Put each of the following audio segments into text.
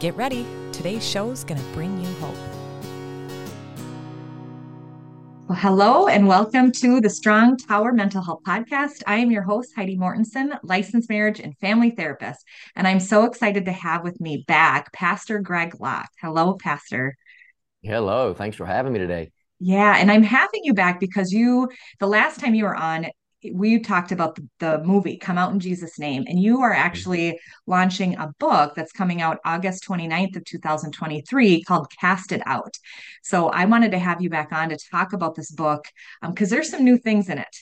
Get ready, today's show is going to bring you hope. Well, hello and welcome to the Strong Tower Mental Health Podcast. I am your host, Heidi Mortensen, licensed marriage and family therapist. And I'm so excited to have with me back Pastor Greg Locke. Hello, Pastor. Hello. Thanks for having me today. Yeah, and I'm having you back because you, the last time you were on, we talked about the, the, movie Come Out in Jesus' Name, and you are mm-hmm. actually launching a book that's coming out August 29th of 2023 called Cast It Out. So I wanted to have you back on to talk about this book because um, there's some new things in it.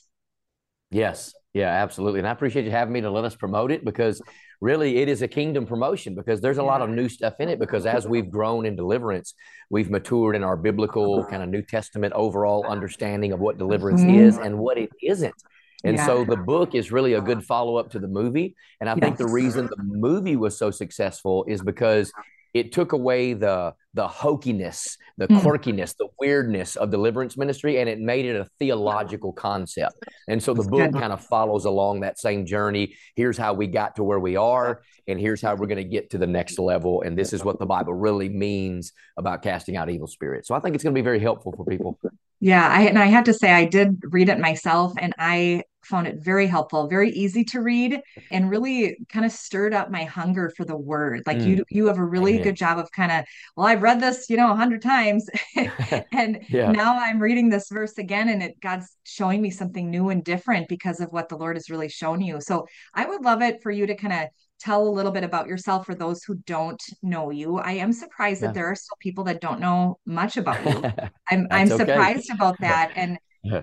Yes, yeah, absolutely. And I appreciate you having me to let us promote it because really it is a kingdom promotion because there's a lot of new stuff in it because as we've grown in deliverance we've matured in our biblical kind of new testament overall understanding of what deliverance mm-hmm. is and what it isn't and yeah. so the book is really a good follow up to the movie and i yes. think the reason the movie was so successful is because it took away the the hokiness, the mm. quirkiness, the weirdness of deliverance ministry, and it made it a theological concept. And so the book kind of follows along that same journey. Here's how we got to where we are, and here's how we're going to get to the next level. And this is what the Bible really means about casting out evil spirits. So I think it's going to be very helpful for people. Yeah, I and I had to say I did read it myself, and I found it very helpful, very easy to read, and really kind of stirred up my hunger for the word. Like mm. you, you have a really good job of kind of, well, I've read this, you know, a hundred times, and yeah. now I'm reading this verse again, and it God's showing me something new and different because of what the Lord has really shown you. So I would love it for you to kind of tell a little bit about yourself for those who don't know you. I am surprised yeah. that there are still people that don't know much about you. I'm I'm surprised okay. about that. And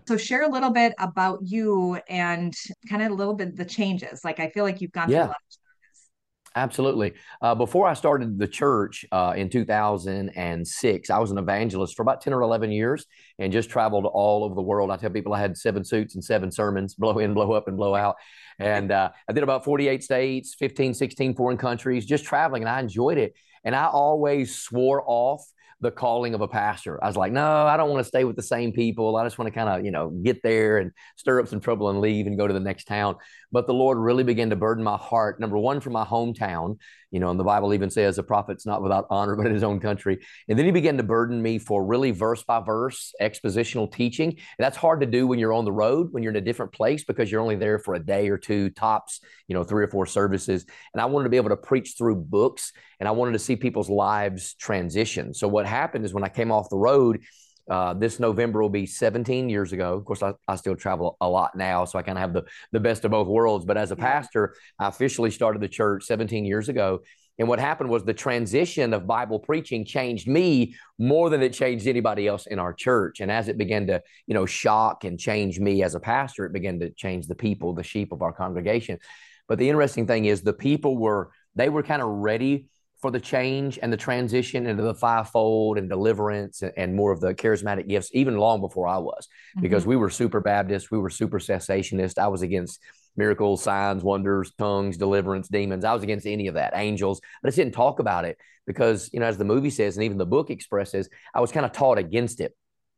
so share a little bit about you and kind of a little bit the changes. Like I feel like you've gone yeah. through a lot of Absolutely. Uh, before I started the church uh, in 2006, I was an evangelist for about 10 or 11 years and just traveled all over the world. I tell people I had seven suits and seven sermons blow in, blow up, and blow out. And uh, I did about 48 states, 15, 16 foreign countries, just traveling, and I enjoyed it. And I always swore off the calling of a pastor. I was like, no, I don't want to stay with the same people. I just want to kind of, you know, get there and stir up some trouble and leave and go to the next town. But the Lord really began to burden my heart, number one, for my hometown, you know, and the Bible even says a prophet's not without honor, but in his own country. And then he began to burden me for really verse by verse expositional teaching. And that's hard to do when you're on the road, when you're in a different place, because you're only there for a day or two, tops, you know, three or four services. And I wanted to be able to preach through books and I wanted to see people's lives transition. So what happened is when I came off the road, uh, this November will be 17 years ago. Of course, I, I still travel a lot now, so I kind of have the, the best of both worlds. But as a pastor, I officially started the church 17 years ago. And what happened was the transition of Bible preaching changed me more than it changed anybody else in our church. And as it began to, you know, shock and change me as a pastor, it began to change the people, the sheep of our congregation. But the interesting thing is the people were, they were kind of ready for the change and the transition into the fivefold and deliverance and, and more of the charismatic gifts, even long before I was, mm-hmm. because we were super Baptist, we were super cessationist. I was against miracles, signs, wonders, tongues, deliverance, demons. I was against any of that, angels. But I just didn't talk about it because, you know, as the movie says, and even the book expresses, I was kind of taught against it.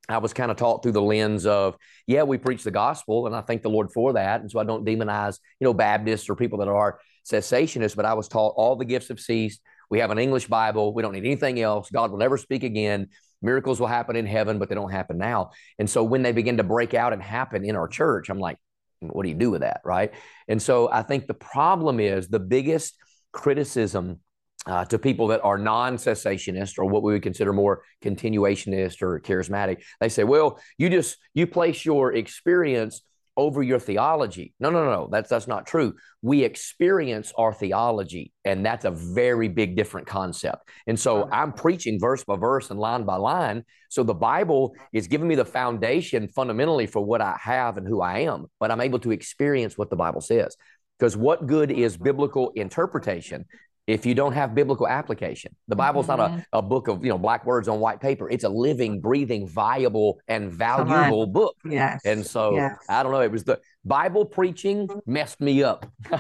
I was kind of taught through the lens of, yeah, we preach the gospel, and I thank the Lord for that. And so I don't demonize, you know, Baptists or people that are cessationists, but I was taught all the gifts have ceased. We have an English Bible. We don't need anything else. God will never speak again. Miracles will happen in heaven, but they don't happen now. And so when they begin to break out and happen in our church, I'm like, what do you do with that? Right. And so I think the problem is the biggest criticism uh, to people that are non-cessationist or what we would consider more continuationist or charismatic they say well you just you place your experience over your theology. No, no, no, that's that's not true. We experience our theology, and that's a very big different concept. And so I'm preaching verse by verse and line by line. So the Bible is giving me the foundation fundamentally for what I have and who I am, but I'm able to experience what the Bible says. Because what good is biblical interpretation if you don't have biblical application. The Bible's Mhm. not a, a book of you know black words on white paper. It's a living, breathing, viable, and valuable book. Yes. And so yes. I don't know. It was the Bible preaching messed me up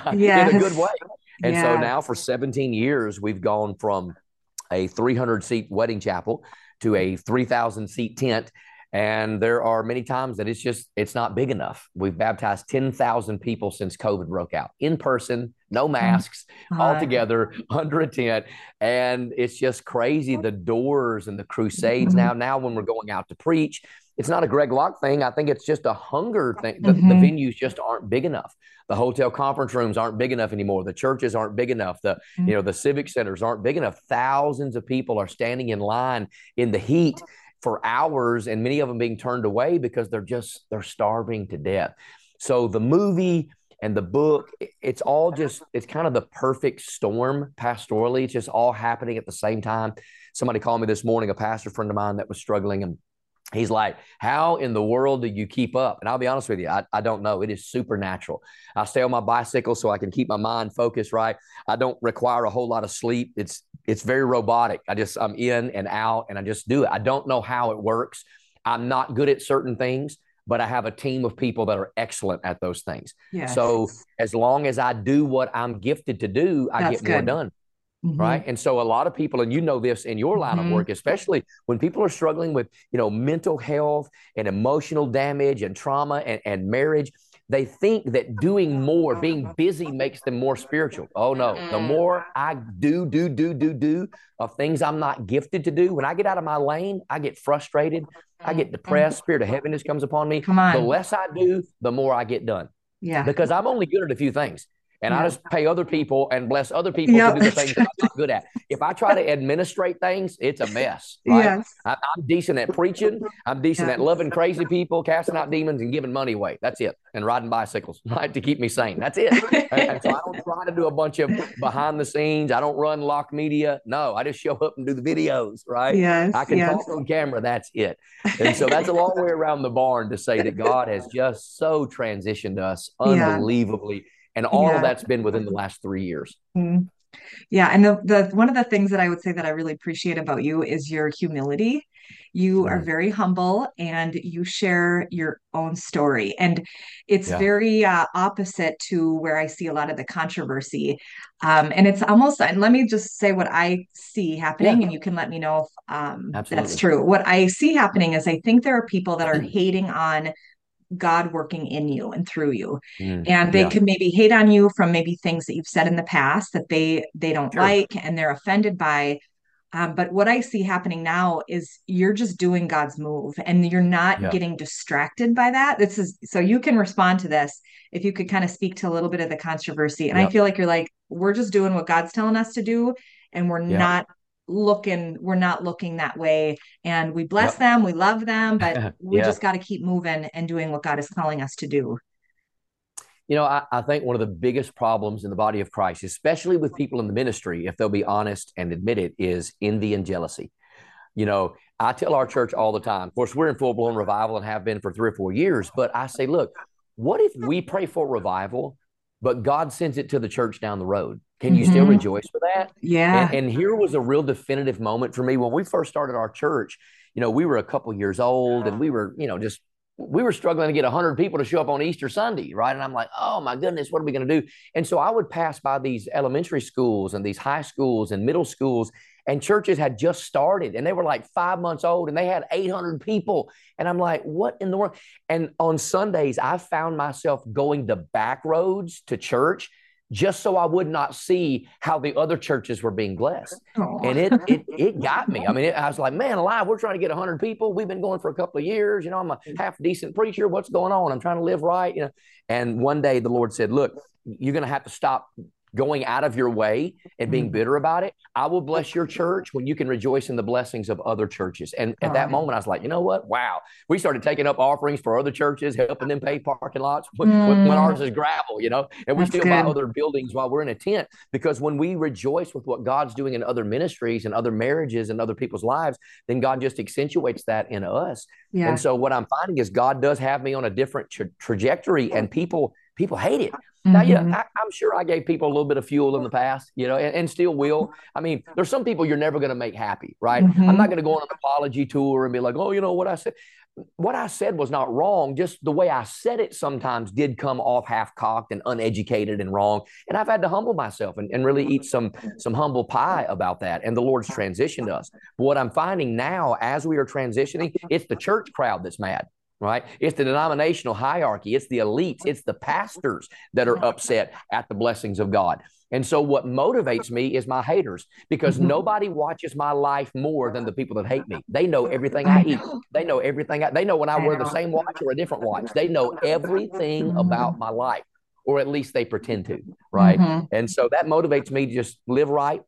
in a good way. And so now for 17 years, we've gone from a 300 seat wedding chapel to a 3,000 seat tent. And there are many times that it's just, it's not big enough. We've baptized 10,000 people since COVID broke out in person, no masks, all Uh, together under a tent. And it's just crazy the doors and the crusades Mhm. now. Now, when we're going out to preach, it's not a Greg Locke thing. I think it's just a hunger thing. The, the Mhm. venues just aren't big enough. The hotel conference rooms aren't big enough anymore. The churches aren't big enough. The you know the civic centers aren't big enough. Thousands of people are standing in line in the heat for hours, and many of them being turned away because they're just they're starving to death. So the movie and the book it's all uh-huh. just it's kind of the perfect storm pastorally. It's just all happening at the same time. Somebody called me this morning, a pastor friend of mine that was struggling and He's like, How in the world do you keep up? And I'll be honest with you, I, I don't know. It is supernatural. I stay on my bicycle so I can keep my mind focused right. I don't require a whole lot of sleep. It's it's very robotic. I just I'm in and out and I just do it. I don't know how it works. I'm not good at certain things, but I have a team of people that are excellent at those things. yes. So as long as I do what I'm gifted to do, I That's get more good. done Mhm. right and so a lot of people and you know this in your line Mhm. of work especially when people are struggling with you know mental health and emotional damage and trauma and, and marriage they think that doing more being busy makes them more spiritual. Oh no. The more i do do do do do of things i'm not gifted to do when i get out of my lane i get frustrated i get depressed spirit of heaviness comes upon me. Come on. the less i do the more i get done. Yeah. because I'm only good at a few things. And I just pay other people and bless other people Yeah, to do the things that I'm not good at. If I try to administrate things, it's a mess. Right? Yes. I, I'm decent at preaching. I'm decent Yeah. at loving crazy people, casting out demons, and giving money away. That's it. And riding bicycles, right, to keep me sane. That's it. And, so I don't try to do a bunch of behind the scenes. I don't run Locke media. No, I just show up and do the videos, right? Yes. I can yes. talk on camera. That's it. And so that's a long way around the barn to say that God has just so transitioned us Yeah. And all Yeah. of that's been within the last three years. Mm. Yeah, and the the one of the things that I would say that I really appreciate about you is your humility. You are Mm. very humble and you share your own story. And it's Yeah. very uh, opposite to where I see a lot of the controversy. Um, and it's almost, and let me just say what I see happening, Yeah. and you can let me know if um, that's true. What I see happening is I think there are people that are hating on God working in you and through you Mm. and they Yeah. could maybe hate on you from maybe things that you've said in the past that they they don't Sure. like and they're offended by um, but what i see happening now is you're just doing god's move and you're not Yeah. getting distracted by that this is so you can respond to this if you could kind of speak to a little bit of the controversy and i feel like you're like we're just doing what god's telling us to do and we're not looking we're not looking that way and we bless Yep. them we love them but we Yeah. just got to keep moving and doing what god is calling us to do You know, I, I think one of the biggest problems in the body of Christ, especially with people in the ministry, if they'll be honest and admit it, is envy and jealousy. You know, I tell our church all the time, of course, we're in full blown revival and have been for three or four years, but I say, look, what if we pray for revival, but God sends it to the church down the road? Can you still Mhm. rejoice for that? yeah And, and here was a real definitive moment for me when we first started our church. You know, we were a couple years old and we were, you know, just we were struggling to get 100 people to show up on Easter Sunday, right? And I'm like, oh my goodness, what are we going to do? And so I would pass by these elementary schools and these high schools and middle schools, and churches had just started and they were like five months old and they had 800 people. And I'm like, what in the world? And on Sundays, I found myself going the back roads to church just so I would not see how the other churches were being blessed. Oh. And it it it got me. I mean, it, I was like, man, alive, we're trying to get 100 people. We've been going for a couple of years. You know, I'm a mm-hmm. half decent preacher. What's going on? I'm trying to live right. You know, and one day the Lord said, look, you're going to have to stop going out of your way and being Mhm. bitter about it. I will bless your church when you can rejoice in the blessings of other churches. And at that moment, I was like, you know what? Wow. We started taking up offerings for other churches, helping them pay parking lots when, when, when Mm. ours is gravel, you know, and we That's still buy other buildings while we're in a tent because when we rejoice with what God's doing in other ministries and other marriages and other people's lives, then God just accentuates that in us. yeah And so what I'm finding is God does have me on a different tra- trajectory, and people people hate it. Mm-hmm. Now, yeah, I, am sure I gave people a little bit of fuel in the past, you know, and, and still will. I mean, there's some people you're never going to make happy, right? Mm-hmm. I'm not going to go on an apology tour and be like, oh, you know what I said what I said was not wrong. Just the way I said it sometimes did come off half cocked and uneducated and wrong. And I've had to humble myself and, and really eat some some humble pie about that. And the Lord's transitioned us. But what I'm finding now as we are transitioning, it's the church crowd that's mad right? It's the denominational hierarchy, it's the elites, it's the pastors that are upset at the blessings of God. And so, what motivates me is my haters because mm-hmm. nobody watches my life more than the people that hate me. They know everything I eat. They know everything. I, they know when I wear the same watch or a different watch. They know everything about my life, or at least they pretend to, right? Mm-hmm. And so that motivates me to just live right,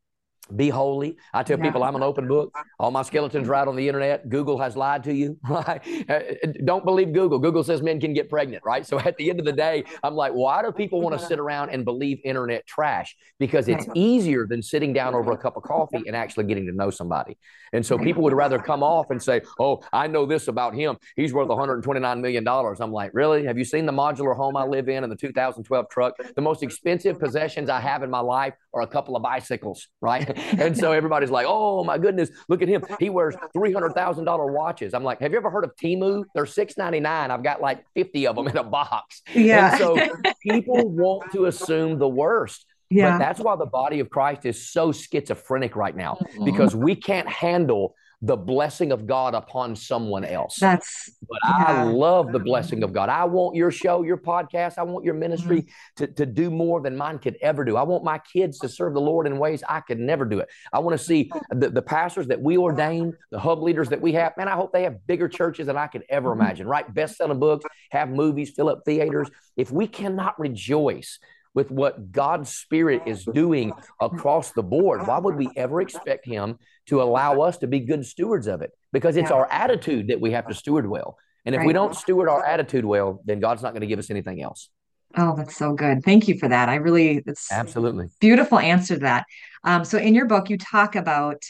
be holy. I tell yeah. people I'm an open book. All my skeletons mm-hmm. right on the internet. Google has lied to you. Right? Uh, uh, don't believe Google. Google says men can get pregnant, right? So at the end of the day, I'm like, why do people want to sit around and believe internet trash? Because it's easier than sitting down over a mm-hmm. cup of coffee and actually getting to know somebody. And so people would rather come off and say, "Oh, I know this about him. He's worth 129 million dollars." I'm like, "Really? Have you seen the modular home I live in and the 2012 truck? The most expensive possessions I have in my life are a couple of bicycles, right?" and so everybody's like, "Oh my goodness, look at him. He wears three hundred thousand dollar watches." I'm like, "Have you ever heard of Temu? They're six ninety nine. I've got like fifty of them in a box." Yeah. And so people want to assume the worst. Yeah. But that's why the body of Christ is so schizophrenic right now mm-hmm. because we can't handle the blessing of God upon someone else. That's but yeah. I love the blessing of God. I want your show, your podcast, I want your ministry mm-hmm. to, to do more than mine could ever do. I want my kids to serve the Lord in ways I could never do it. I want to see the, the pastors that we ordain, the hub leaders that we have. Man, I hope they have bigger churches than I could ever mm-hmm. imagine, right? Best selling books, have movies, fill up theaters. If we cannot rejoice with what God's Spirit is doing across the board, why would we ever expect Him to allow us to be good stewards of it? Because it's yeah. our attitude that we have to steward well. And if right. we don't steward our attitude well, then God's not going to give us anything else. Oh, that's so good. Thank you for that. I really, it's absolutely beautiful answer to that. Um, so in your book, you talk about,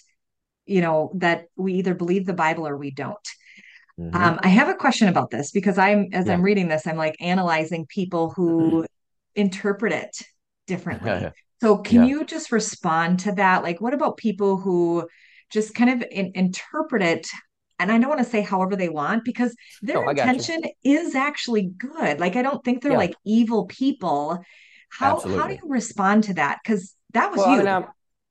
you know, that we either believe the Bible or we don't. Mm-hmm. Um, I have a question about this because I'm, as yeah. I'm reading this, I'm like analyzing people who interpret it differently. so can yeah. you just respond to that? Like, what about people who just kind of in, interpret it? And I don't want to say however they want because their intention is actually good. Like, I don't think they're yeah. like evil people. How how do you respond to that? Because that was well, you. I mean,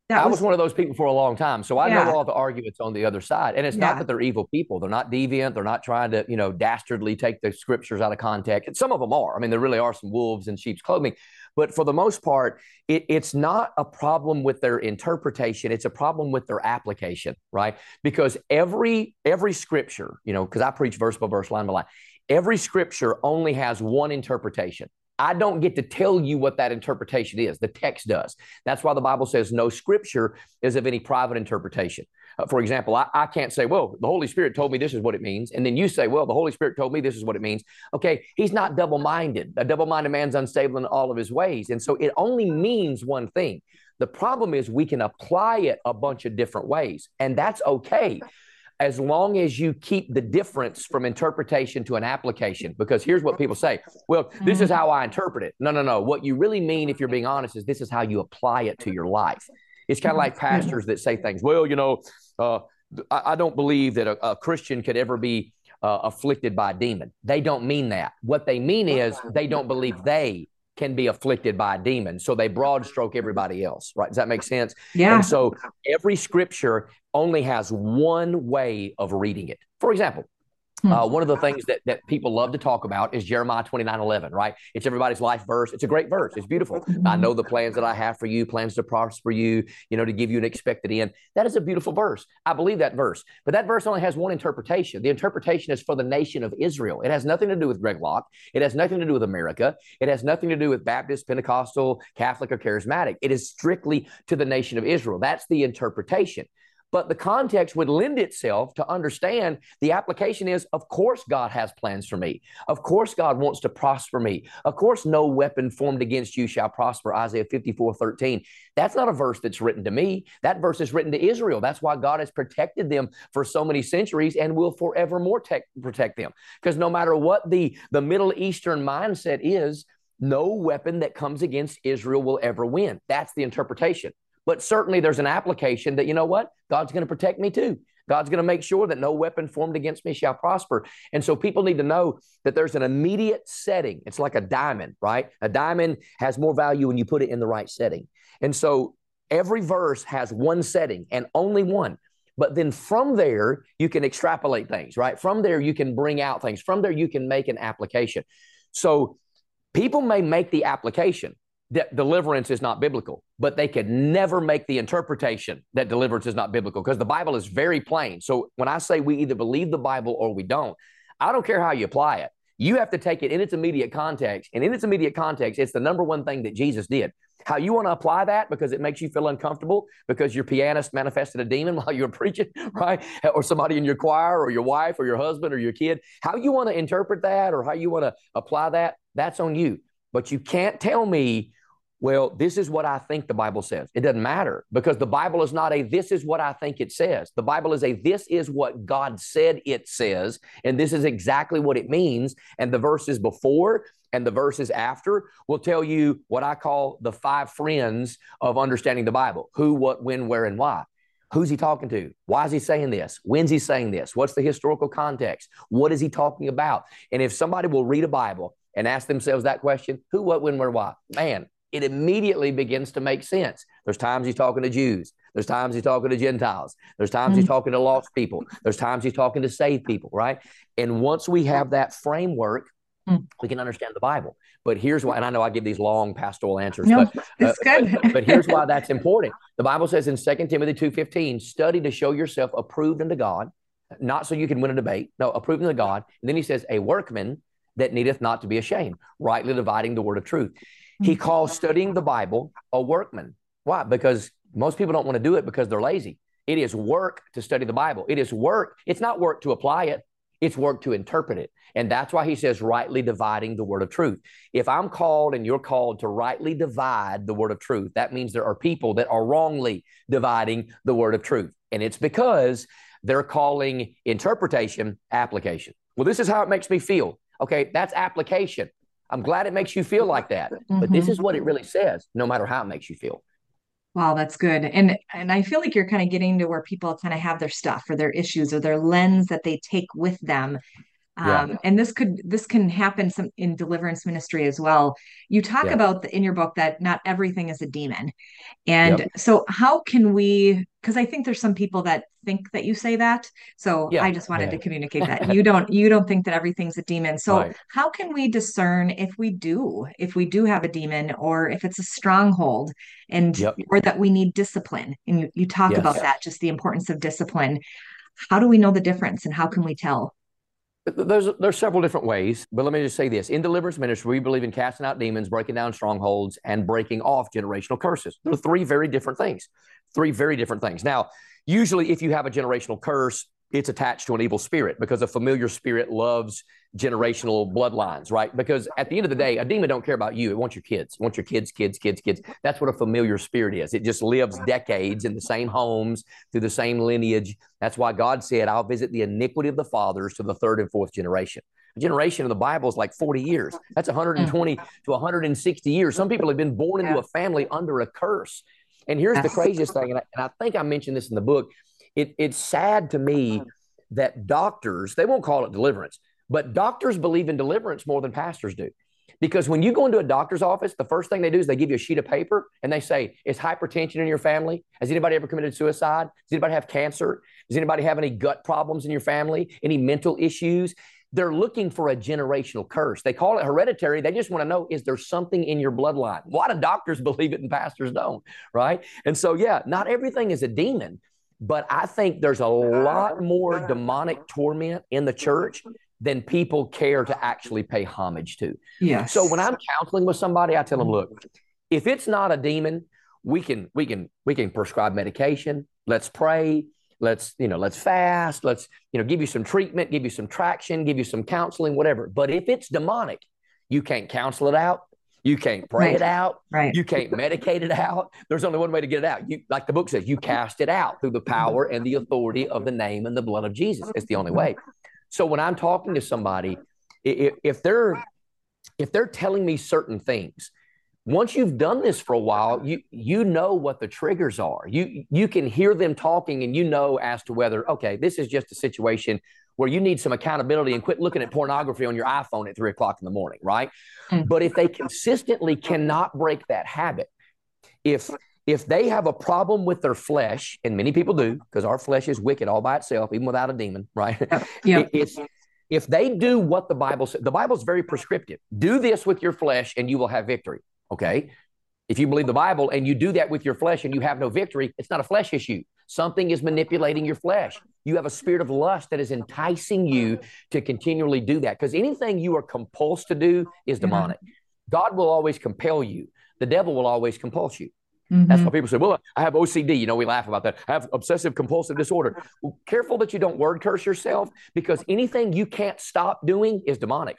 that I was, was, one of those people for a long time. So I yeah. know all the arguments on the other side. And it's yeah. not that they're evil people. They're not deviant. They're not trying to, you know, dastardly take the scriptures out of context. And some of them are. I mean, there really are some wolves in sheep's clothing. But for the most part, it, it's not a problem with their interpretation. It's a problem with their application, right? Because every every scripture, you know, because I preach verse by verse, line by line, every scripture only has one interpretation. I don't get to tell you what that interpretation is. The text does. That's why the Bible says no scripture is of any private interpretation. Uh, for example, I, I, can't say, well, the Holy Spirit told me this is what it means. And then you say, well, the Holy Spirit told me this is what it means. Okay, he's not double minded. A double minded man's unstable in all of his ways. And so it only means one thing. The problem is we can apply it a bunch of different ways, and that's okay as long as you keep the difference from interpretation to an application. Because here's what people say well, this is mm-hmm. how I interpret it. No, no, no. What you really mean, if you're being honest, is this is how you apply it to your life. It's kind of like pastors that say things, well, you know, uh, I, I, don't believe that a, a Christian could ever be uh, afflicted by a demon. They don't mean that. What they mean is they don't believe they can be afflicted by a demon. So they broad stroke everybody else, right? Does that make sense? Yeah. And so every scripture only has one way of reading it. For example. Uh, one of the things that, that people love to talk about is Jeremiah 29 11, right? It's everybody's life verse. It's a great verse. It's beautiful. I know the plans that I have for you, plans to prosper you, you know, to give you an expected end. That is a beautiful verse. I believe that verse. But that verse only has one interpretation. The interpretation is for the nation of Israel. It has nothing to do with Greg Locke. It has nothing to do with America. It has nothing to do with Baptist, Pentecostal, Catholic, or Charismatic. It is strictly to the nation of Israel. That's the interpretation. But the context would lend itself to understand the application is, of course, God has plans for me. Of course, God wants to prosper me. Of course, no weapon formed against you shall prosper. Isaiah 54 13. That's not a verse that's written to me. That verse is written to Israel. That's why God has protected them for so many centuries and will forevermore te- protect them. Because no matter what the, the Middle Eastern mindset is, no weapon that comes against Israel will ever win. That's the interpretation. But certainly there's an application that, you know what? God's going to protect me too. God's going to make sure that no weapon formed against me shall prosper. And so people need to know that there's an immediate setting. It's like a diamond, right? A diamond has more value when you put it in the right setting. And so every verse has one setting and only one. But then from there, you can extrapolate things, right? From there, you can bring out things. From there, you can make an application. So people may make the application, that deliverance is not biblical, but they could never make the interpretation that deliverance is not biblical because the Bible is very plain. So when I say we either believe the Bible or we don't, I don't care how you apply it. You have to take it in its immediate context. And in its immediate context, it's the number one thing that Jesus did. How you want to apply that because it makes you feel uncomfortable because your pianist manifested a demon while you were preaching, right? Or somebody in your choir or your wife or your husband or your kid. How you want to interpret that or how you want to apply that, that's on you. But you can't tell me well, this is what I think the Bible says. It doesn't matter because the Bible is not a this is what I think it says. The Bible is a this is what God said it says, and this is exactly what it means. And the verses before and the verses after will tell you what I call the five friends of understanding the Bible who, what, when, where, and why. Who's he talking to? Why is he saying this? When's he saying this? What's the historical context? What is he talking about? And if somebody will read a Bible and ask themselves that question, who, what, when, where, why, man, it immediately begins to make sense. There's times he's talking to Jews. There's times he's talking to Gentiles. There's times mm-hmm. he's talking to lost people. There's times he's talking to saved people, right? And once we have that framework, mm. we can understand the Bible. But here's why, and I know I give these long pastoral answers, no, but, it's uh, good. but, but, here's why that's important. The Bible says in 2 Timothy 2.15, study to show yourself approved unto God, not so you can win a debate, no, approved unto God. And then he says, a workman that needeth not to be ashamed, rightly dividing the word of truth. He mm-hmm. calls studying the Bible a workman. Why? Because most people don't want to do it because they're lazy. It is work to study the Bible. It is work. It's not work to apply it. It's work to interpret it. And that's why he says rightly dividing the word of truth. If I'm called and you're called to rightly divide the word of truth, that means there are people that are wrongly dividing the word of truth. And it's because they're calling interpretation application. Well, this is how it makes me feel. Okay, that's application. I'm glad it makes you feel like that. Mm-hmm. But this is what it really says, no matter how it makes you feel. Wow, that's good. And and I feel like you're kind of getting to where people kind of have their stuff or their issues or their lens that they take with them um, yeah. and this could this can happen some in deliverance ministry as well you talk yeah. about the, in your book that not everything is a demon and yep. so how can we because i think there's some people that think that you say that so yeah. i just wanted to communicate that you don't you don't think that everything's a demon so right. how can we discern if we do if we do have a demon or if it's a stronghold and yep. or that we need discipline and you, you talk yes. about that just the importance of discipline how do we know the difference and how can we tell there's there's several different ways, but let me just say this: in deliverance ministry, we believe in casting out demons, breaking down strongholds, and breaking off generational curses. They're three very different things. Three very different things. Now, usually, if you have a generational curse, it's attached to an evil spirit because a familiar spirit loves generational bloodlines, right? Because at the end of the day, a demon don't care about you. It wants your kids. It wants your kids, kids, kids, kids. That's what a familiar spirit is. It just lives decades in the same homes through the same lineage. That's why God said, I'll visit the iniquity of the fathers to the third and fourth generation. A generation in the Bible is like 40 years. That's 120 mm. to 160 years. Some people have been born into a family under a curse. And here's the craziest thing, and I, and I think I mentioned this in the book it, it's sad to me that doctors, they won't call it deliverance, but doctors believe in deliverance more than pastors do. Because when you go into a doctor's office, the first thing they do is they give you a sheet of paper and they say, Is hypertension in your family? Has anybody ever committed suicide? Does anybody have cancer? Does anybody have any gut problems in your family? Any mental issues? They're looking for a generational curse. They call it hereditary. They just want to know is there something in your bloodline? A lot of doctors believe it and pastors don't, right? And so, yeah, not everything is a demon, but I think there's a lot more demonic torment in the church than people care to actually pay homage to. Yes. So when I'm counseling with somebody, I tell them, look, if it's not a demon, we can we can we can prescribe medication. Let's pray. Let's you know let's fast. Let's you know give you some treatment, give you some traction, give you some counseling, whatever. But if it's demonic, you can't counsel it out. You can't pray right. it out. Right. You can't medicate it out. There's only one way to get it out. You, like the book says, you cast it out through the power and the authority of the name and the blood of Jesus. It's the only way. So when I'm talking to somebody, if, if they're if they're telling me certain things, once you've done this for a while, you you know what the triggers are. You you can hear them talking and you know as to whether okay, this is just a situation where you need some accountability and quit looking at pornography on your iPhone at three o'clock in the morning, right? Mm-hmm. But if they consistently cannot break that habit, if if they have a problem with their flesh, and many people do, because our flesh is wicked all by itself, even without a demon, right? Yeah. If they do what the Bible says, the Bible is very prescriptive. Do this with your flesh, and you will have victory. Okay. If you believe the Bible and you do that with your flesh and you have no victory, it's not a flesh issue. Something is manipulating your flesh. You have a spirit of lust that is enticing you to continually do that because anything you are compulsed to do is demonic. Mm-hmm. God will always compel you, the devil will always compel you. Mm-hmm. That's why people say, Well, I have OCD. You know, we laugh about that. I have obsessive compulsive disorder. Well, careful that you don't word curse yourself because anything you can't stop doing is demonic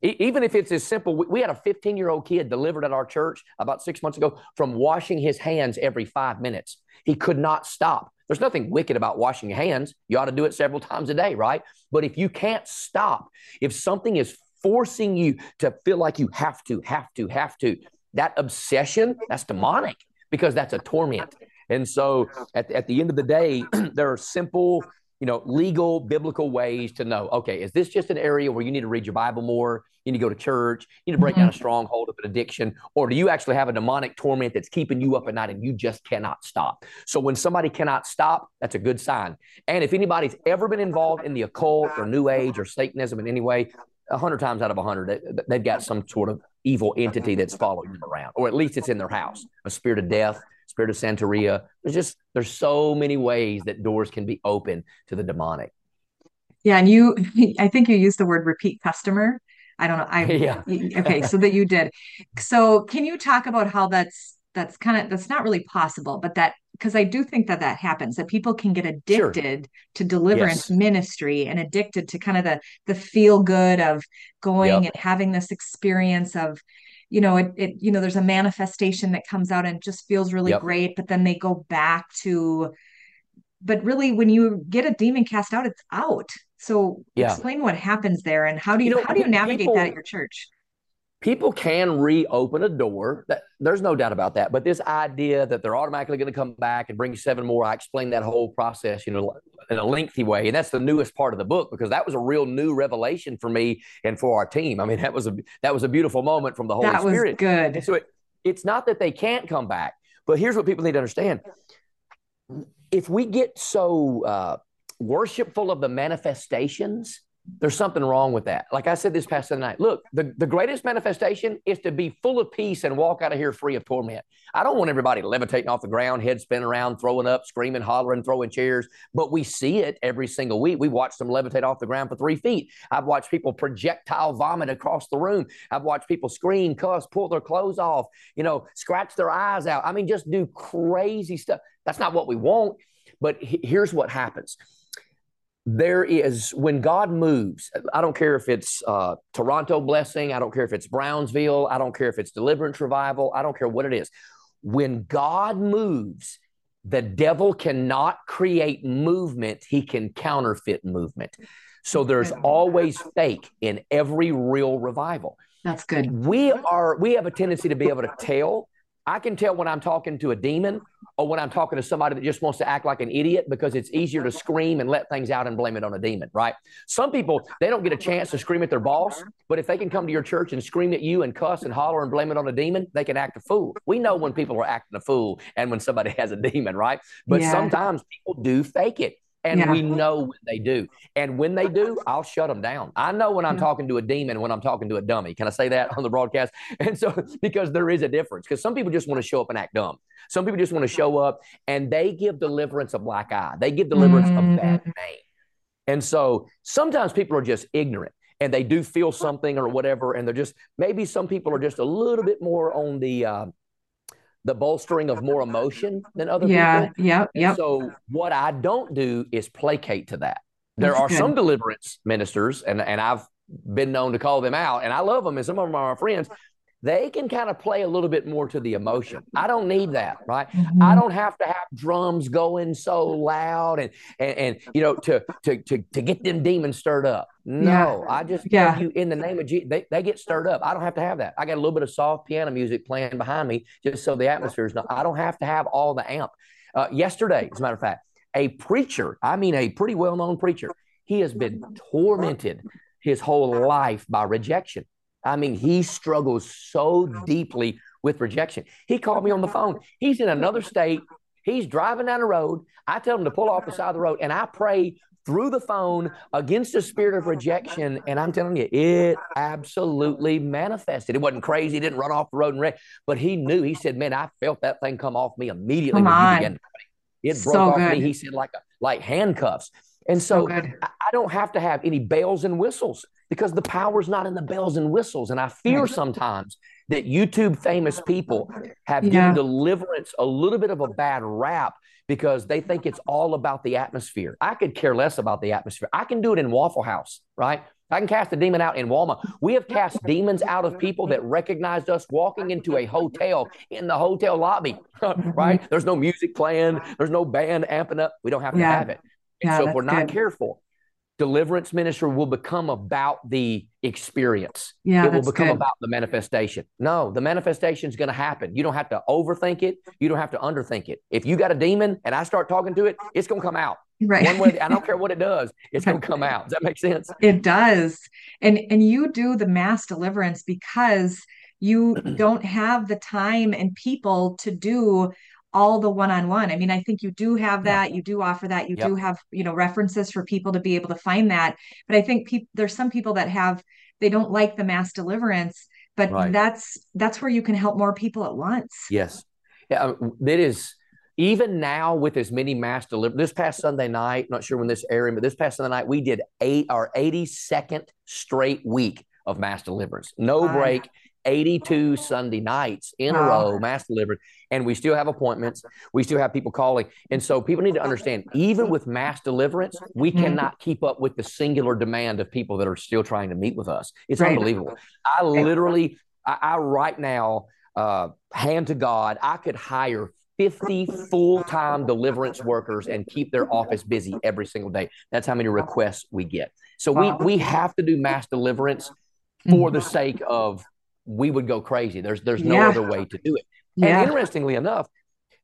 even if it's as simple, we had a 15 year old kid delivered at our church about six months ago from washing his hands every five minutes. He could not stop. There's nothing wicked about washing your hands. You ought to do it several times a day, right? But if you can't stop, if something is forcing you to feel like you have to, have to, have to, that obsession, that's demonic because that's a torment. And so at, at the end of the day, there are simple you know, legal, biblical ways to know, okay, is this just an area where you need to read your Bible more? You need to go to church, you need to break mm-hmm. down a stronghold of an addiction, or do you actually have a demonic torment that's keeping you up at night and you just cannot stop? So when somebody cannot stop, that's a good sign. And if anybody's ever been involved in the occult or New Age or Satanism in any way, a hundred times out of a hundred, they, have got some sort of evil entity that's following them around, or at least it's in their house, a spirit of death, spirit of Santeria. There's just there's so many ways that doors can be open to the demonic. Yeah, and you, I think you used the word repeat customer. I don't know. I yeah. okay, so that you did. So can you talk about how that's that's kind of that's not really possible, but that because I do think that that happens that people can get addicted sure. to deliverance yes. ministry and addicted to kind of the the feel good of going yep. and having this experience of you know it, it you know there's a manifestation that comes out and just feels really yep. great but then they go back to but really when you get a demon cast out it's out so yeah. explain what happens there and how do you, you know, how do you navigate people, that at your church people can reopen a door. That, there's no doubt about that. But this idea that they're automatically going to come back and bring seven more, I explained that whole process, you know, in a lengthy way. And that's the newest part of the book because that was a real new revelation for me and for our team. I mean, that was a that was a beautiful moment from the Holy that Spirit. Was good. And so it, it's not that they can't come back, but here's what people need to understand: if we get so uh, worshipful of the manifestations there's something wrong with that. Like I said this past night, look, the, the greatest manifestation is to be full of peace and walk out of here free of torment. I don't want everybody levitating off the ground, head spinning around, throwing up, screaming, hollering, throwing chairs, but we see it every single week. We watch them levitate off the ground for three feet. I've watched people projectile vomit across the room. I've watched people scream, cuss, pull their clothes off, you know, scratch their eyes out. I mean, just do crazy stuff. That's not what we want. But here's what happens there is when God moves, I don't care if it's uh, Toronto blessing, I don't care if it's Brownsville, I don't care if it's deliverance revival, I don't care what it is. When God moves, the devil cannot create movement, he can counterfeit movement. So there's always fake in every real revival. That's good. We are we have a tendency to be able to tell I can tell when I'm talking to a demon or when I'm talking to somebody that just wants to act like an idiot because it's easier to scream and let things out and blame it on a demon, right? Some people, they don't get a chance to scream at their boss, but if they can come to your church and scream at you and cuss and holler and blame it on a demon, they can act a fool. We know when people are acting a fool and when somebody has a demon, right? But yeah. sometimes people do fake it. And yeah. we know when they do. And when they do, I'll shut them down. I know when I'm yeah. talking to a demon, when I'm talking to a dummy. Can I say that on the broadcast? And so, because there is a difference, because some people just want to show up and act dumb. Some people just want to show up and they give deliverance a black eye, they give deliverance mm-hmm. a bad mm-hmm. name. And so sometimes people are just ignorant and they do feel something or whatever. And they're just, maybe some people are just a little bit more on the, uh, the bolstering of more emotion than other yeah, people. Yeah, yeah. yeah. So what I don't do is placate to that. There That's are good. some deliverance ministers, and and I've been known to call them out, and I love them, and some of them are my friends. They can kind of play a little bit more to the emotion. I don't need that, right? Mm-hmm. I don't have to have drums going so loud and and, and you know to, to to to get them demons stirred up. No, yeah. I just yeah. you in the name of Jesus, they, they get stirred up. I don't have to have that. I got a little bit of soft piano music playing behind me just so the atmosphere is not. I don't have to have all the amp. Uh, yesterday, as a matter of fact, a preacher, I mean a pretty well known preacher, he has been tormented his whole life by rejection. I mean, he struggles so deeply with rejection. He called me on the phone. He's in another state. He's driving down the road. I tell him to pull off the side of the road, and I pray through the phone against the spirit of rejection. And I'm telling you, it absolutely manifested. It wasn't crazy. He didn't run off the road and wreck, but he knew. He said, "Man, I felt that thing come off me immediately come when on. you began to pray. It broke so off me." He said, "Like a, like handcuffs." And so, so I, I don't have to have any bells and whistles because the power's not in the bells and whistles. And I fear sometimes that YouTube famous people have yeah. given deliverance a little bit of a bad rap because they think it's all about the atmosphere. I could care less about the atmosphere. I can do it in Waffle House, right? I can cast a demon out in Walmart. We have cast demons out of people that recognized us walking into a hotel in the hotel lobby, right? There's no music playing, there's no band amping up. We don't have to yeah. have it. And yeah, so if we're not good. careful, deliverance ministry will become about the experience. Yeah, it will become good. about the manifestation. No, the manifestation is going to happen. You don't have to overthink it. You don't have to underthink it. If you got a demon and I start talking to it, it's going to come out. Right. One way, I don't care what it does. It's going to come out. Does that make sense? It does. And and you do the mass deliverance because you don't have the time and people to do all the one-on-one. I mean, I think you do have that. Yeah. You do offer that. You yep. do have, you know, references for people to be able to find that. But I think people there's some people that have they don't like the mass deliverance, but right. that's that's where you can help more people at once. Yes. Yeah, um, it is even now with as many mass deliver this past Sunday night, not sure when this airing, but this past Sunday night, we did eight our 82nd straight week of mass deliverance. No break. 82 Sunday nights in a row, mass delivered, and we still have appointments. We still have people calling. And so people need to understand, even with mass deliverance, we mm-hmm. cannot keep up with the singular demand of people that are still trying to meet with us. It's right. unbelievable. I literally, I, I right now, uh, hand to God, I could hire 50 full-time deliverance workers and keep their office busy every single day. That's how many requests we get. So we we have to do mass deliverance for the sake of we would go crazy. There's there's no yeah. other way to do it. Yeah. And interestingly enough,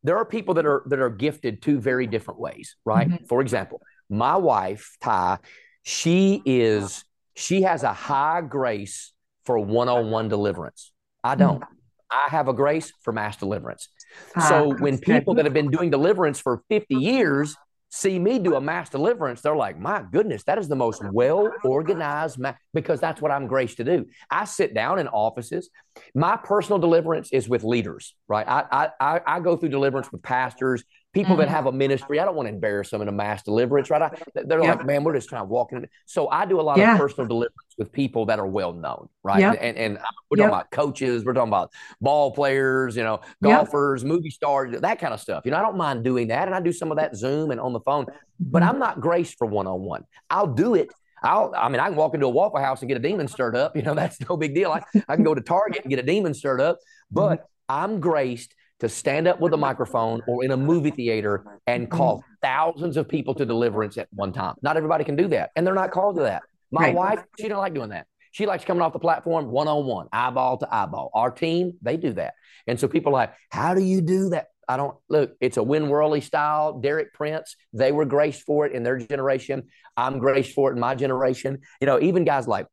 there are people that are that are gifted two very different ways, right? Mm-hmm. For example, my wife, Ty, she is she has a high grace for one-on-one deliverance. I don't. Mm-hmm. I have a grace for mass deliverance. Uh, so when people that have been doing deliverance for 50 years see me do a mass deliverance, they're like, my goodness, that is the most well organized, ma-, because that's what I'm graced to do. I sit down in offices. My personal deliverance is with leaders, right? I, I, I go through deliverance with pastors, people mm-hmm. that have a ministry. I don't want to embarrass them in a mass deliverance, right? I, they're yep. like, man, we're just trying to walk in. So I do a lot yeah. of personal deliverance with people that are well known, right? Yep. And, and we're talking yep. about coaches, we're talking about ball players, you know, golfers, movie stars, that kind of stuff. You know, I don't mind doing that. And I do some of that Zoom and on the phone, but mm-hmm. I'm not graced for one on one. I'll do it I'll, I mean, I can walk into a Waffle House and get a demon stirred up. You know, that's no big deal. I, I can go to Target and get a demon stirred up, but mm-hmm. I'm graced to stand up with a microphone or in a movie theater and call mm-hmm. thousands of people to deliverance at one time. Not everybody can do that, and they're not called to that. My right. wife, she don't like doing that. She likes coming off the platform one on one, eyeball to eyeball. Our team, they do that. And so people are like, how do you do that? I don't look, it's a Win Worley style. Derek Prince, they were graced for it in their generation. I'm graced for it in my generation. You know, even guys like,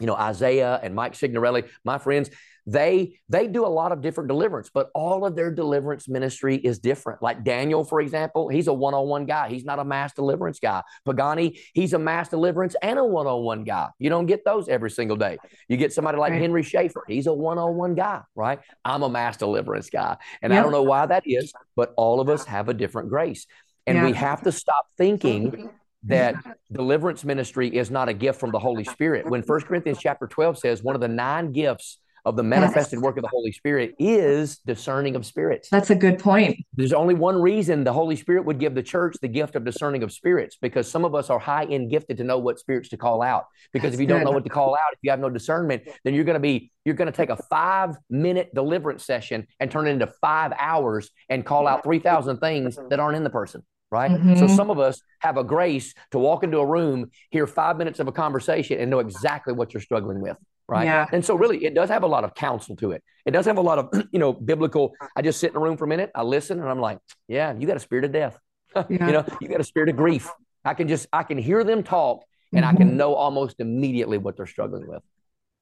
you know, Isaiah and Mike Signorelli, my friends, they they do a lot of different deliverance but all of their deliverance ministry is different. Like daniel for example he's a one-on-one guy. He's not a mass deliverance guy. Pagani he's a mass deliverance and a one-on-one guy. You don't get those every single day. You get somebody like henry schaefer. He's a one-on-one guy right? I'm a mass deliverance guy. And yep. i don't know why that is but all of us have a different grace. And yeah. we have to stop thinking that deliverance ministry is not a gift from the Holy Spirit. When First Corinthians chapter 12 says one of the nine gifts of the manifested yes. work of the Holy Spirit is discerning of spirits. That's a good point. There's only one reason the Holy Spirit would give the church the gift of discerning of spirits because some of us are high end gifted to know what spirits to call out. Because That's if you good. don't know what to call out, if you have no discernment, then you're going to be you're going to take a five minute deliverance session and turn it into five hours and call out 3,000 things that aren't in the person right? Mm-hmm. So some of us have a grace to walk into a room, hear five minutes of a conversation, and know exactly what you're struggling with, right? Yeah. And so really, it does have a lot of counsel to it. It does have a lot of you know biblical. I just sit in a room for a minute, I listen, and I'm like, yeah, you got a spirit of death. Yeah. you know, you got a spirit of grief. I can just I can hear them talk, and mm-hmm. I can mm-hmm. know almost immediately what they're struggling with.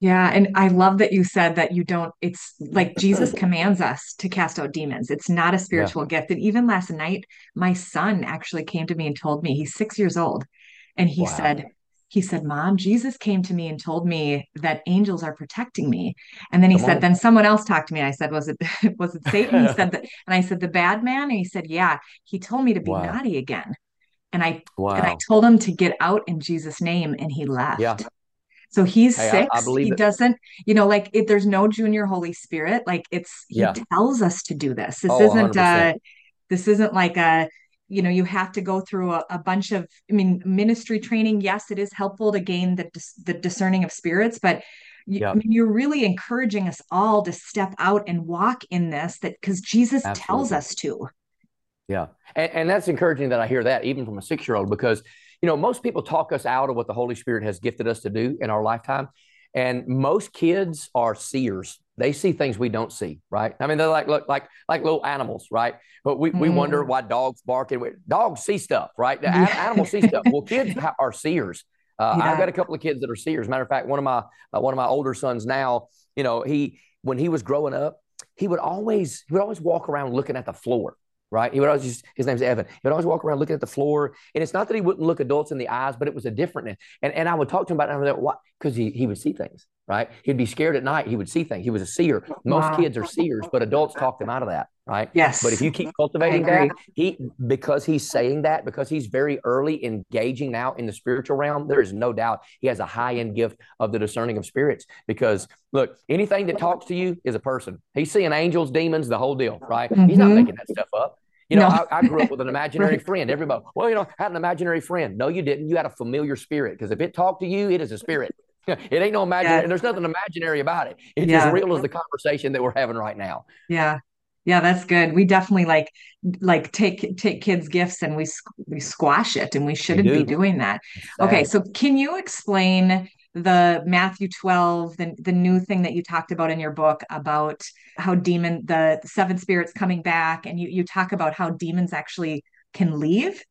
Yeah. And I love that you said that you don't, it's like Jesus commands us to cast out demons. It's not a spiritual yeah. gift. And even last night, my son actually came to me and told me he's six years old. And he wow. said, he said, Mom, Jesus came to me and told me that angels are protecting me. And then he Come said, on. then someone else talked to me. I said, Was it was it Satan? he said that, and I said, The bad man? And he said, Yeah. He told me to be wow. naughty again. And I wow. and I told him to get out in Jesus' name, and he left. Yeah. So he's hey, six. I, I he it. doesn't, you know, like it, there's no junior Holy Spirit. Like it's he yeah. tells us to do this. This oh, isn't 100%. uh this isn't like a you know you have to go through a, a, bunch of i mean ministry training yes it is helpful to gain the the discerning of spirits but you, yep. I mean, you're really encouraging us all to step out and walk in this that because jesus Absolutely. tells us to yeah and, and that's encouraging that i hear that even from a six year old because you know, most people talk us out of what the Holy Spirit has gifted us to do in our lifetime. And most kids are seers. They see things we don't see, right? I mean, they're like look like like little animals, right? But we, mm. we wonder mm. why dogs bark and dogs see stuff, right? The animals see stuff. Well, kids are seers. Uh, yeah. I've got a couple of kids that are seers. Matter of fact, one of my uh, one of my older sons now, you know, he when he was growing up, he would always he would always walk around looking at the floor right? He would always just, his name's Evan. He would always walk around looking at the floor. And it's not that he wouldn't look adults in the eyes, but it was a different, and, and I would talk to him about it. And I'm like, what? Because he, he would see things, right? He'd be scared at night. He would see things. He was a seer. Most wow. kids are seers, but adults talk them out of that, right? Yes. But if you keep cultivating that, he, because he's saying that, because he's very early engaging now in the spiritual realm, there is no doubt he has a high end gift of the discerning of spirits. Because look, anything that talks to you is a person. He's seeing angels, demons, the whole deal, right? Mm-hmm. He's not mm-hmm. making that stuff up. You know, no. I, I, grew up with an imaginary friend. Everybody, well, you know, had an imaginary friend. No, you didn't. You had a familiar spirit because if it talked to you, it is a spirit. it ain't no imaginary. Yeah. There's nothing imaginary about it. It's yeah. as real as the conversation that we're having right now. Yeah. Yeah, that's good. We definitely like like take take kids' gifts and we we squash it, and we shouldn't do. be doing that. Okay, so can you explain the Matthew 12, the, the new thing that you talked about in your book about how demon, the, the seven spirits coming back, and you, you talk about how demons actually can leave.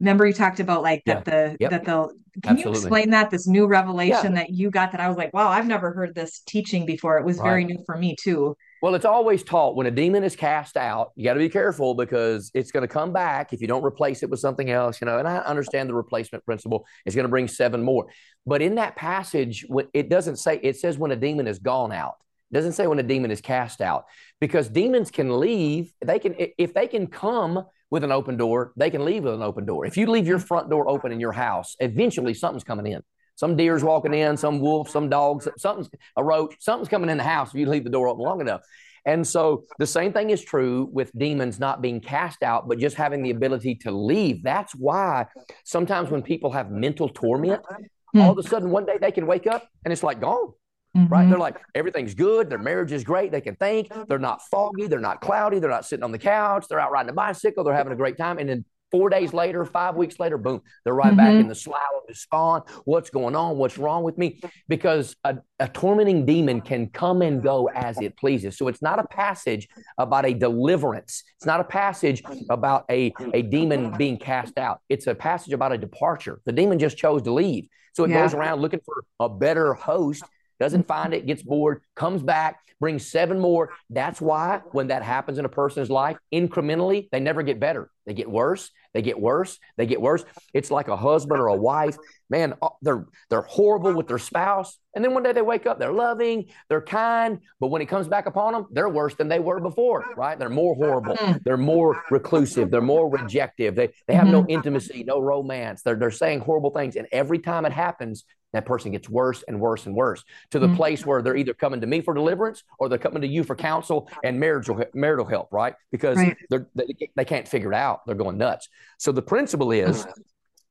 Remember you talked about like that yeah. the yep. that the can Absolutely. you explain that this new revelation yeah. that you got that I was like, wow, I've never heard this teaching before. It was right. very new for me too. Well, it's always taught when a demon is cast out, you got to be careful because it's going to come back if you don't replace it with something else, you know. And I understand the replacement principle is going to bring seven more. But in that passage, it doesn't say, it says when a demon is gone out. It doesn't say when a demon is cast out because demons can leave. They can, if they can come with an open door, they can leave with an open door. If you leave your front door open in your house, eventually something's coming in. Some deer's walking in, some wolf, some dogs, something's a roach, something's coming in the house if you leave the door open long enough. And so the same thing is true with demons not being cast out, but just having the ability to leave. That's why sometimes when people have mental torment, mm. all of a sudden one day they can wake up and it's like gone. Mm-hmm. Right? They're like, everything's good. Their marriage is great. They can think. They're not foggy. They're not cloudy. They're not sitting on the couch. They're out riding a bicycle. They're having a great time. And then Four days later, five weeks later, boom, they're right mm-hmm. back in the slough of despond. What's going on? What's wrong with me? Because a, a tormenting demon can come and go as it pleases. So it's not a passage about a deliverance. It's not a passage about a, a demon being cast out. It's a passage about a departure. The demon just chose to leave. So it yeah. goes around looking for a better host doesn't find it, gets bored, comes back, brings seven more. That's why when that happens in a person's life, incrementally, they never get better. They get worse. They get worse. They get worse. It's like a husband or a wife. Man, uh, they're they're horrible with their spouse, and then one day they wake up. They're loving. They're kind. But when it comes back upon them, they're worse than they were before. Right? They're more horrible. Mm-hmm. They're more reclusive. They're more rejective. They they have no mm-hmm. intimacy, no romance. They're they're saying horrible things, and every time it happens, that person gets worse and worse and worse to the mm-hmm. place where they're either coming to me for deliverance or they're coming to you for counsel and marital marital help, right? Because right. They're, they they can't figure it out. They're going nuts. So the principle is,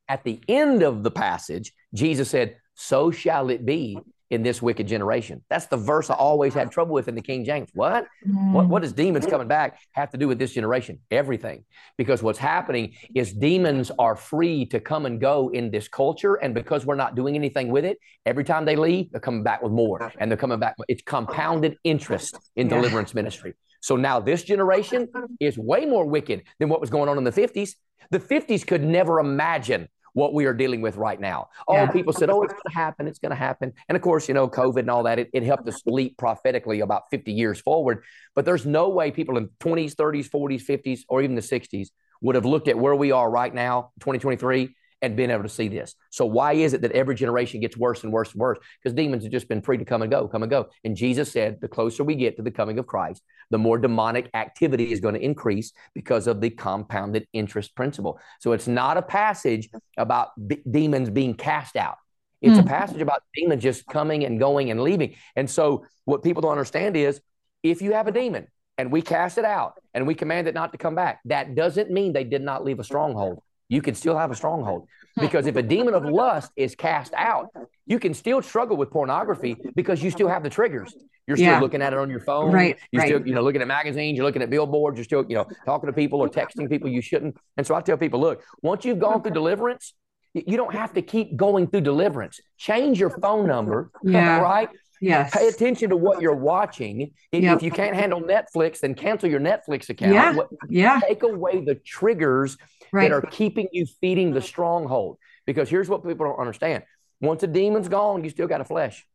at the end of the passage, Jesus said, "So shall it be in this wicked generation. That's the verse I always had trouble with in the King James. What? Mm. What, what does demons coming back have to do with this generation? Everything. Because what's happening is demons are free to come and go in this culture. And because we're not doing anything with it, every time they leave, they're coming back with more. And they're coming back. It's compounded interest in yeah. deliverance ministry. So now this generation is way more wicked than what was going on in the 50s. The 50s could never imagine what we are dealing with right now. Oh, yeah. people said, oh, it's going to happen. It's going to happen. And of course, you know, COVID and all that, it, it helped us leap prophetically about 50 years forward. But there's no way people in 20s, 30s, 40s, 50s, or even the 60s would have looked at where we are right now, 2023, and been able to see this. So why is it that every generation gets worse and worse and worse? Because demons have just been free to come and go, come and go. And Jesus said, the closer we get to the coming of Christ, the more demonic activity is going to increase because of the compounded interest principle. So it's not a passage about b- demons being cast out. It's mm. a hmm. passage about demons just coming and going and leaving. And so what people don't understand is if you have a demon and we cast it out and we command it not to come back, that doesn't mean they did not leave a stronghold you can still have a stronghold. Hmm. Because if a demon of lust is cast out, you can still struggle with pornography because you still have the triggers. You're still yeah. looking at it on your phone. Right. You're right. still, you know, looking at magazines, you're looking at billboards, you're still, you know, talking to people or texting people you shouldn't. And so I tell people, look, once you've gone through deliverance, you don't have to keep going through deliverance. Change your phone number. Yeah. Right. Yes. Pay attention to what you're watching. If, yep. if, you can't handle Netflix, then cancel your Netflix account. Yeah. yeah. Take away the triggers right. that are keeping you feeding the stronghold. Because here's what people don't understand once a demon's gone, you still got a flesh.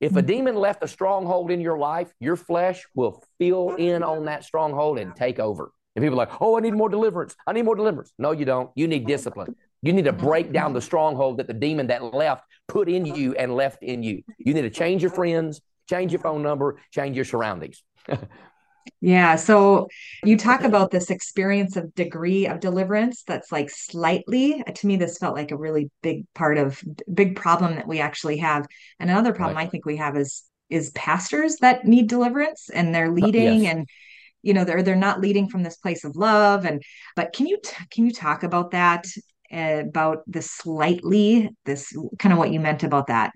If a mm-hmm. demon left a stronghold in your life, your flesh will fill in on that stronghold and take over. And people are like, oh, I need more deliverance. I need more deliverance. No, you don't. You need discipline. You need to break down the stronghold that the demon that left put in you and left in you. You need to change your friends, change your phone number, change your surroundings. Yeah. So you talk about this experience of degree of deliverance that's like slightly, to me, this felt like a really big part of big problem that we actually have. And another problem right. I think we have is is pastors that need deliverance and they're uh, leading yes. and you know they're they're not leading from this place of love and but can you t- can you talk about that about the slightly this kind of what you meant about that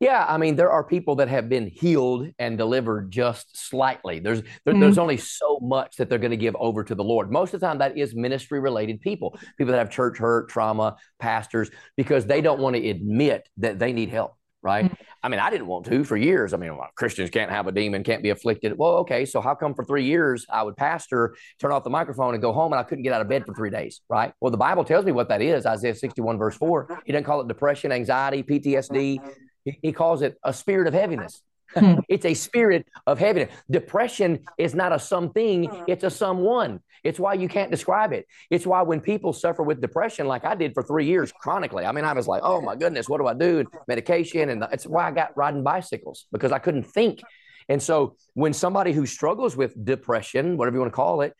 yeah, I mean, there are people that have been healed and delivered just slightly. There's there, mm-hmm. there's only so much that they're going to give over to the Lord. Most of the time, that is ministry related people, people that have church hurt, trauma, pastors, because they don't want to admit that they need help. Right. Mm-hmm. I mean, I didn't want to for years. I mean, well, Christians can't have a demon, can't be afflicted. Well, okay. So how come for three years I would pastor, turn off the microphone and go home and I couldn't get out of bed for three days? Right. Well, the Bible tells me what that is Isaiah 61, verse 4. He doesn't call it depression, anxiety, PTSD, he calls it a spirit of heaviness. Hmm. it's a spirit of heaviness. Depression is not a something, it's a someone. It's why you can't describe it. It's why when people suffer with depression, like I did for three years chronically, I mean, I was like, oh my goodness, what do I do? Medication. And it's why I got riding bicycles because I couldn't think. And so when somebody who struggles with depression, whatever you want to call it,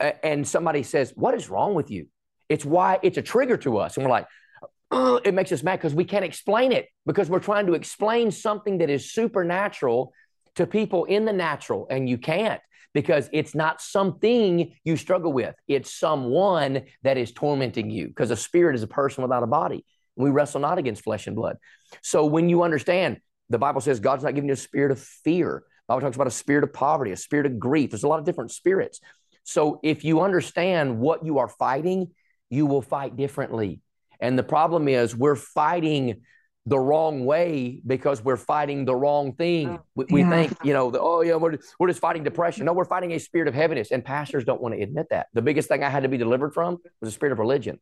and somebody says, what is wrong with you? It's why it's a trigger to us. And we're like, Uh, it makes us mad because we can't explain it because we're trying to explain something that is supernatural to people in the natural and you can't because it's not something you struggle with. It's someone that is tormenting you because a spirit is a person without a body. We wrestle not against flesh and blood. So when you understand the bible says god's not giving you a spirit of fear. The bible talks about a spirit of poverty a spirit of grief. There's a lot of different spirits. So if you understand what you are fighting you will fight differently and the problem is we're fighting the wrong way because we're fighting the wrong thing. Oh, we, we think, you know, the, oh, yeah, we're, we're just fighting depression. No, we're fighting a spirit of heaviness. And pastors don't want to admit that. The biggest thing I had to be delivered from was a spirit of religion.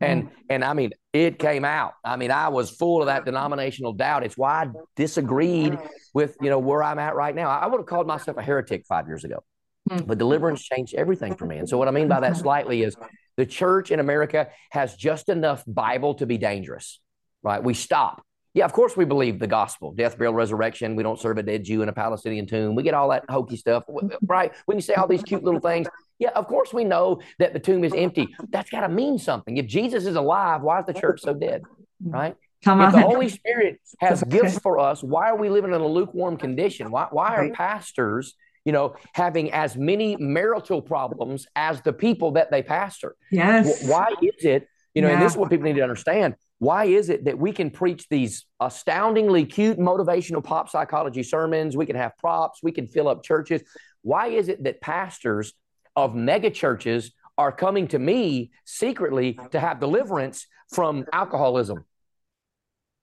And mm. and I mean, it came out. I mean, I was full of that denominational doubt. It's why I disagreed with, you know, where I'm at right now. I would have called myself a heretic five years ago. Mm-hmm. But deliverance changed everything for me. And so, what I mean by that slightly is the church in America has just enough Bible to be dangerous, right? We stop. Yeah, of course we believe the gospel, death, burial, resurrection. We don't serve a dead Jew in a Palestinian tomb. We get all that hokey stuff, right? We can say all these cute little things. Yeah, of course we know that the tomb is empty. That's got to mean something. If Jesus is alive, why is the church so dead, right? Come if the Holy Spirit has gifts for us, why are we living in a lukewarm condition? Why, why are pastors you know, having as many marital problems as the people that they pastor. Yes. Why is it, you know, yeah. and this is what people need to understand. Why is it that we can preach these astoundingly cute motivational pop psychology sermons? We can have props, we can fill up churches. Why is it that pastors of mega churches are coming to me secretly to have deliverance from alcoholism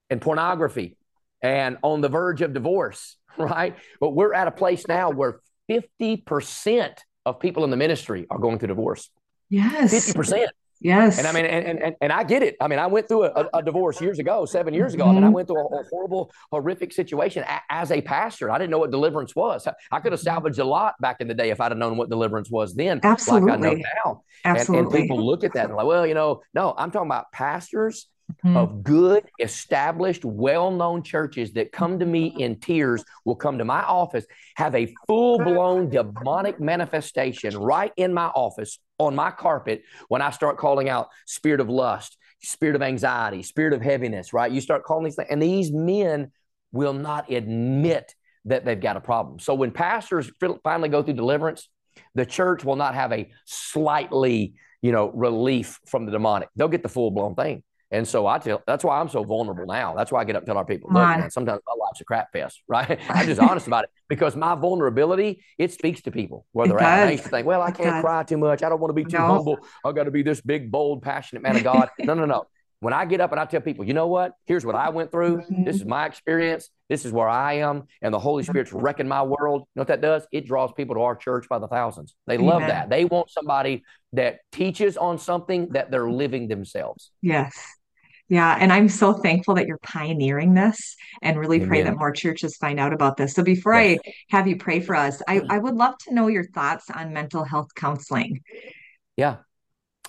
and pornography and on the verge of divorce, right? But we're at a place now where 50% of people in the ministry are going through divorce. Yes. 50%. Yes. And I mean, and, and, and I get it. I mean, I went through a, a divorce years ago, seven years ago. Mm-hmm. I mean, I went through a, a horrible, horrific situation a, as a pastor. I didn't know what deliverance was. I could have salvaged a lot back in the day if I'd have known what deliverance was then, Absolutely. like I know now. Absolutely. And, and people look at that and like, well, you know, no, I'm talking about pastors mm-hmm. of good, established, well known churches that come to me in tears will come to my office, have a full blown demonic manifestation right in my office on my carpet when I start calling out spirit of lust, spirit of anxiety, spirit of heaviness, right? You start calling these things, and these men will not admit that they've got a problem. So when pastors finally go through deliverance, the church will not have a slightly, you know, relief from the demonic. They'll get the full blown thing. And so I tell that's why I'm so vulnerable now. That's why I get up and tell our people, look, man, sometimes my life's a crap fest, right? I'm just honest about it because my vulnerability, it speaks to people where they're at. I used to think, well, I can't cry too much. I don't want to be too no. humble. I got to be this big, bold, passionate man of God. no, no, no. When I get up and I tell people, you know what? Here's what I went through. Mm-hmm. This is my experience. This is where I am. And the Holy Spirit's wrecking my world. You know what that does? It draws people to our church by the thousands. They Amen. love that. They want somebody that teaches on something that they're living themselves. Yes. Yeah, and I'm so thankful that you're pioneering this and really Amen. pray that more churches find out about this. So before yes. I have you pray for us, I, I would love to know your thoughts on mental health counseling. Yeah.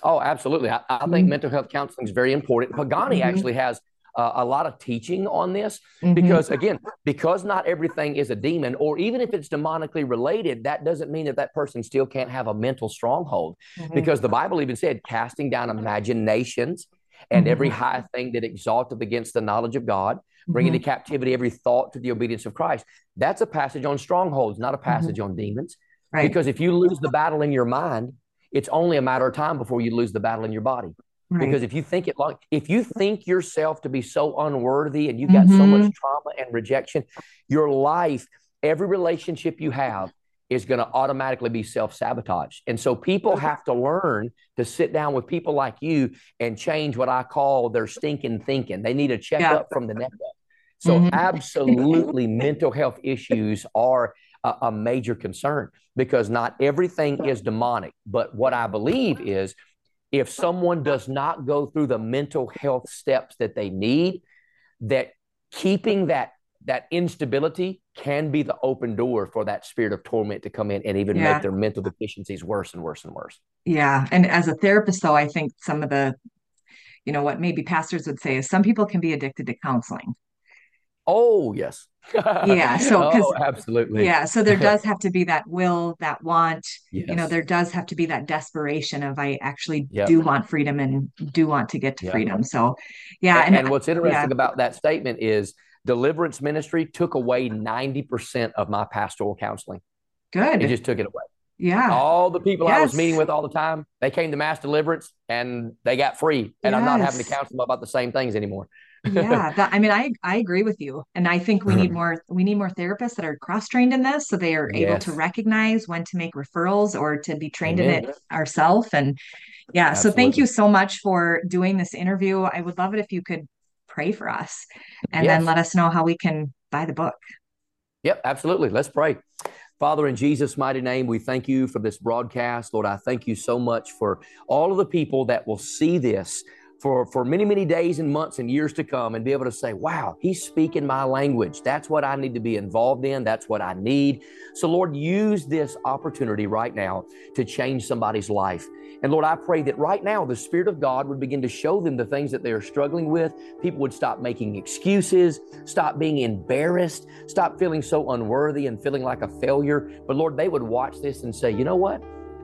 Oh, absolutely. I, I think mm-hmm. mental health counseling is very important. Pagani mm-hmm. actually has uh, a lot of teaching on this mm-hmm. because again because not everything is a demon or even if it's demonically related that doesn't mean that that person still can't have a mental stronghold mm-hmm. because the bible even said casting down imaginations and every mm-hmm. high thing that exalteth against the knowledge of God, bringing mm-hmm. to captivity every thought to the obedience of Christ. That's a passage on strongholds, not a mm-hmm. passage mm-hmm. on demons. Right. Because if you lose the battle in your mind, it's only a matter of time before you lose the battle in your body. Right. Because if you think it like, if you think yourself to be so unworthy and you got mm-hmm. so much trauma and rejection, your life, every relationship you have is going to automatically be self sabotage. And so people have to learn to sit down with people like you and change what I call their stinking thinking. They need a checkup yeah. from the neck up. So, mm-hmm. absolutely, mental health issues are a, a major concern because not everything is demonic. But what I believe is if someone does not go through the mental health steps that they need, that keeping that that instability can be the open door for that spirit of torment to come in and even yeah. make their mental deficiencies worse and worse and worse. Yeah. And as a therapist, though, I think some of the, you know, what maybe pastors would say is some people can be addicted to counseling. Oh, yes. yeah. So, oh, absolutely. Yeah. So there does have to be that will, that want, yes. you know, there does have to be that desperation of I actually yep. do want freedom and do want to get to yep. freedom. So, yeah. And, and, and what's interesting yeah. about that statement is deliverance ministry took away 90% of my pastoral counseling. Good. It just took it away. Yeah. All the people yes. I was meeting with all the time, they came to mass deliverance and they got free. And yes. I'm not having to counsel them about the same things anymore. yeah. That, I mean, I, I agree with you. And I think we need mm-hmm. more, we need more therapists that are cross-trained in this. So they are yes. able to recognize when to make referrals or to be trained Amen. in it ourselves. And yeah. Absolutely. So thank you so much for doing this interview. I would love it if you could pray for us and yes. then let us know how we can buy the book. Yep, absolutely. Let's pray. Father, in Jesus' mighty name, we thank you for this broadcast. Lord, I thank you so much for all of the people that will see this for, for many, many days and months and years to come and be able to say, wow, he's speaking my language. That's what I need to be involved in. That's what I need. So, Lord, use this opportunity right now to change somebody's life. And Lord, I pray that right now the Spirit of God would begin to show them the things that they are struggling with. People would stop making excuses, stop being embarrassed, stop feeling so unworthy and feeling like a failure. But Lord, they would watch this and say, you know what?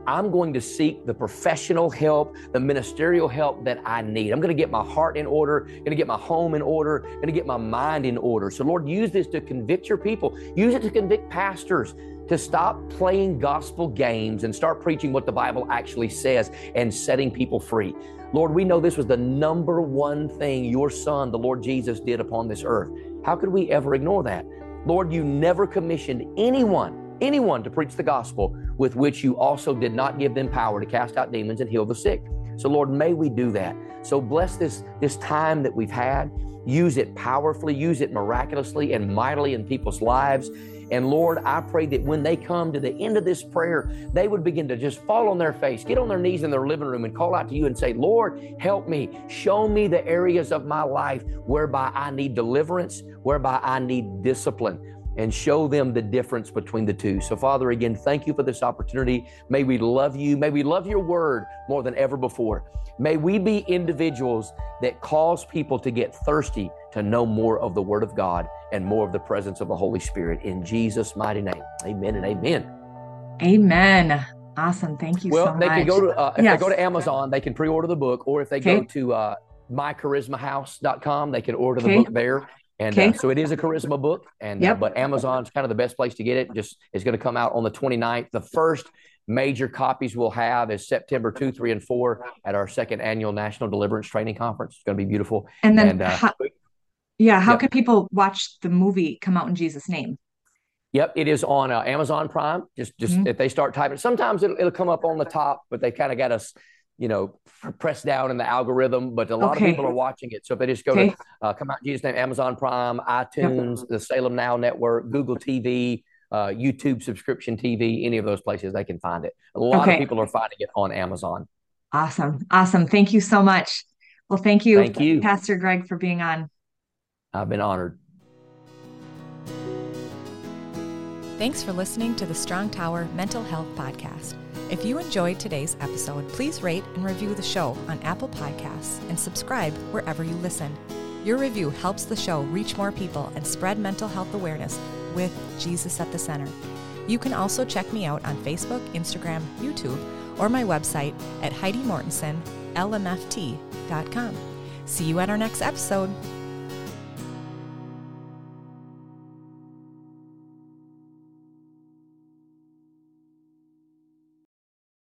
I'm going to seek the professional help, the ministerial help that I need. I'm going to get my heart in order, going to get my home in order, going to get my mind in order. So, Lord, use this to convict your people. Use it to convict pastors to stop playing gospel games and start preaching what the Bible actually says and setting people free. Lord, we know this was the number one thing your son, the Lord Jesus, did upon this earth. How could we ever ignore that? Lord, you never commissioned anyone, anyone to preach the gospel with which you also did not give them power to cast out demons and heal the sick. So, Lord, may we do that. So, bless this, this time that we've had. Use it powerfully, use it miraculously and mightily in people's lives. And Lord, I pray that when they come to the end of this prayer, they would begin to just fall on their face, get on their knees in their living room, and call out to you and say, Lord, help me. Show me the areas of my life whereby I need deliverance, whereby I need discipline and show them the difference between the two. So, Father, again, thank you for this opportunity. May we love you. May we love your word more than ever before. May we be individuals that cause people to get thirsty to know more of the word of God and more of the presence of the Holy Spirit. In Jesus' mighty name, amen and amen. Amen. Awesome. Thank you well, so they much. can go to, uh, if yes. they go to Amazon, they can pre order the book, or if they okay. go to uh, mycharismahouse.com, they can order the okay. book there. And okay. uh, so it is a charisma book, and uh, yep. uh, but Amazon's kind of the best place to get it. Just it's going to come out on the 29th. The first major copies we'll have is September 2, 3, and 4 at our second annual National Deliverance Training Conference. It's going to be beautiful. And then, and, uh, how, yeah, how yep. can people watch the movie come out in Jesus' name? Yep, it is on uh, Amazon Prime. Just, just mm-hmm. if they start typing, sometimes it'll, it'll come up on the top, but they kind of got us you know, pressed down in the algorithm, but a lot okay. of people are watching it. So if they just go okay. to uh, come out Jesus name, Amazon Prime, iTunes, yep. the Salem Now Network, Google TV, uh, YouTube subscription TV, any of those places, they can find it. A lot okay. of people are finding it on Amazon. Awesome. Awesome. Thank you so much. Well, thank you, thank you, Pastor Greg, for being on. I've been honored. Thanks for listening to the Strong Tower Mental Health Podcast. If you enjoyed today's episode, please rate and review the show on Apple Podcasts and subscribe wherever you listen. Your review helps the show reach more people and spread mental health awareness with Jesus at the center. You can also check me out on Facebook, Instagram, YouTube, or my website at HeidiMortensonLMFT.com. See you at our next episode.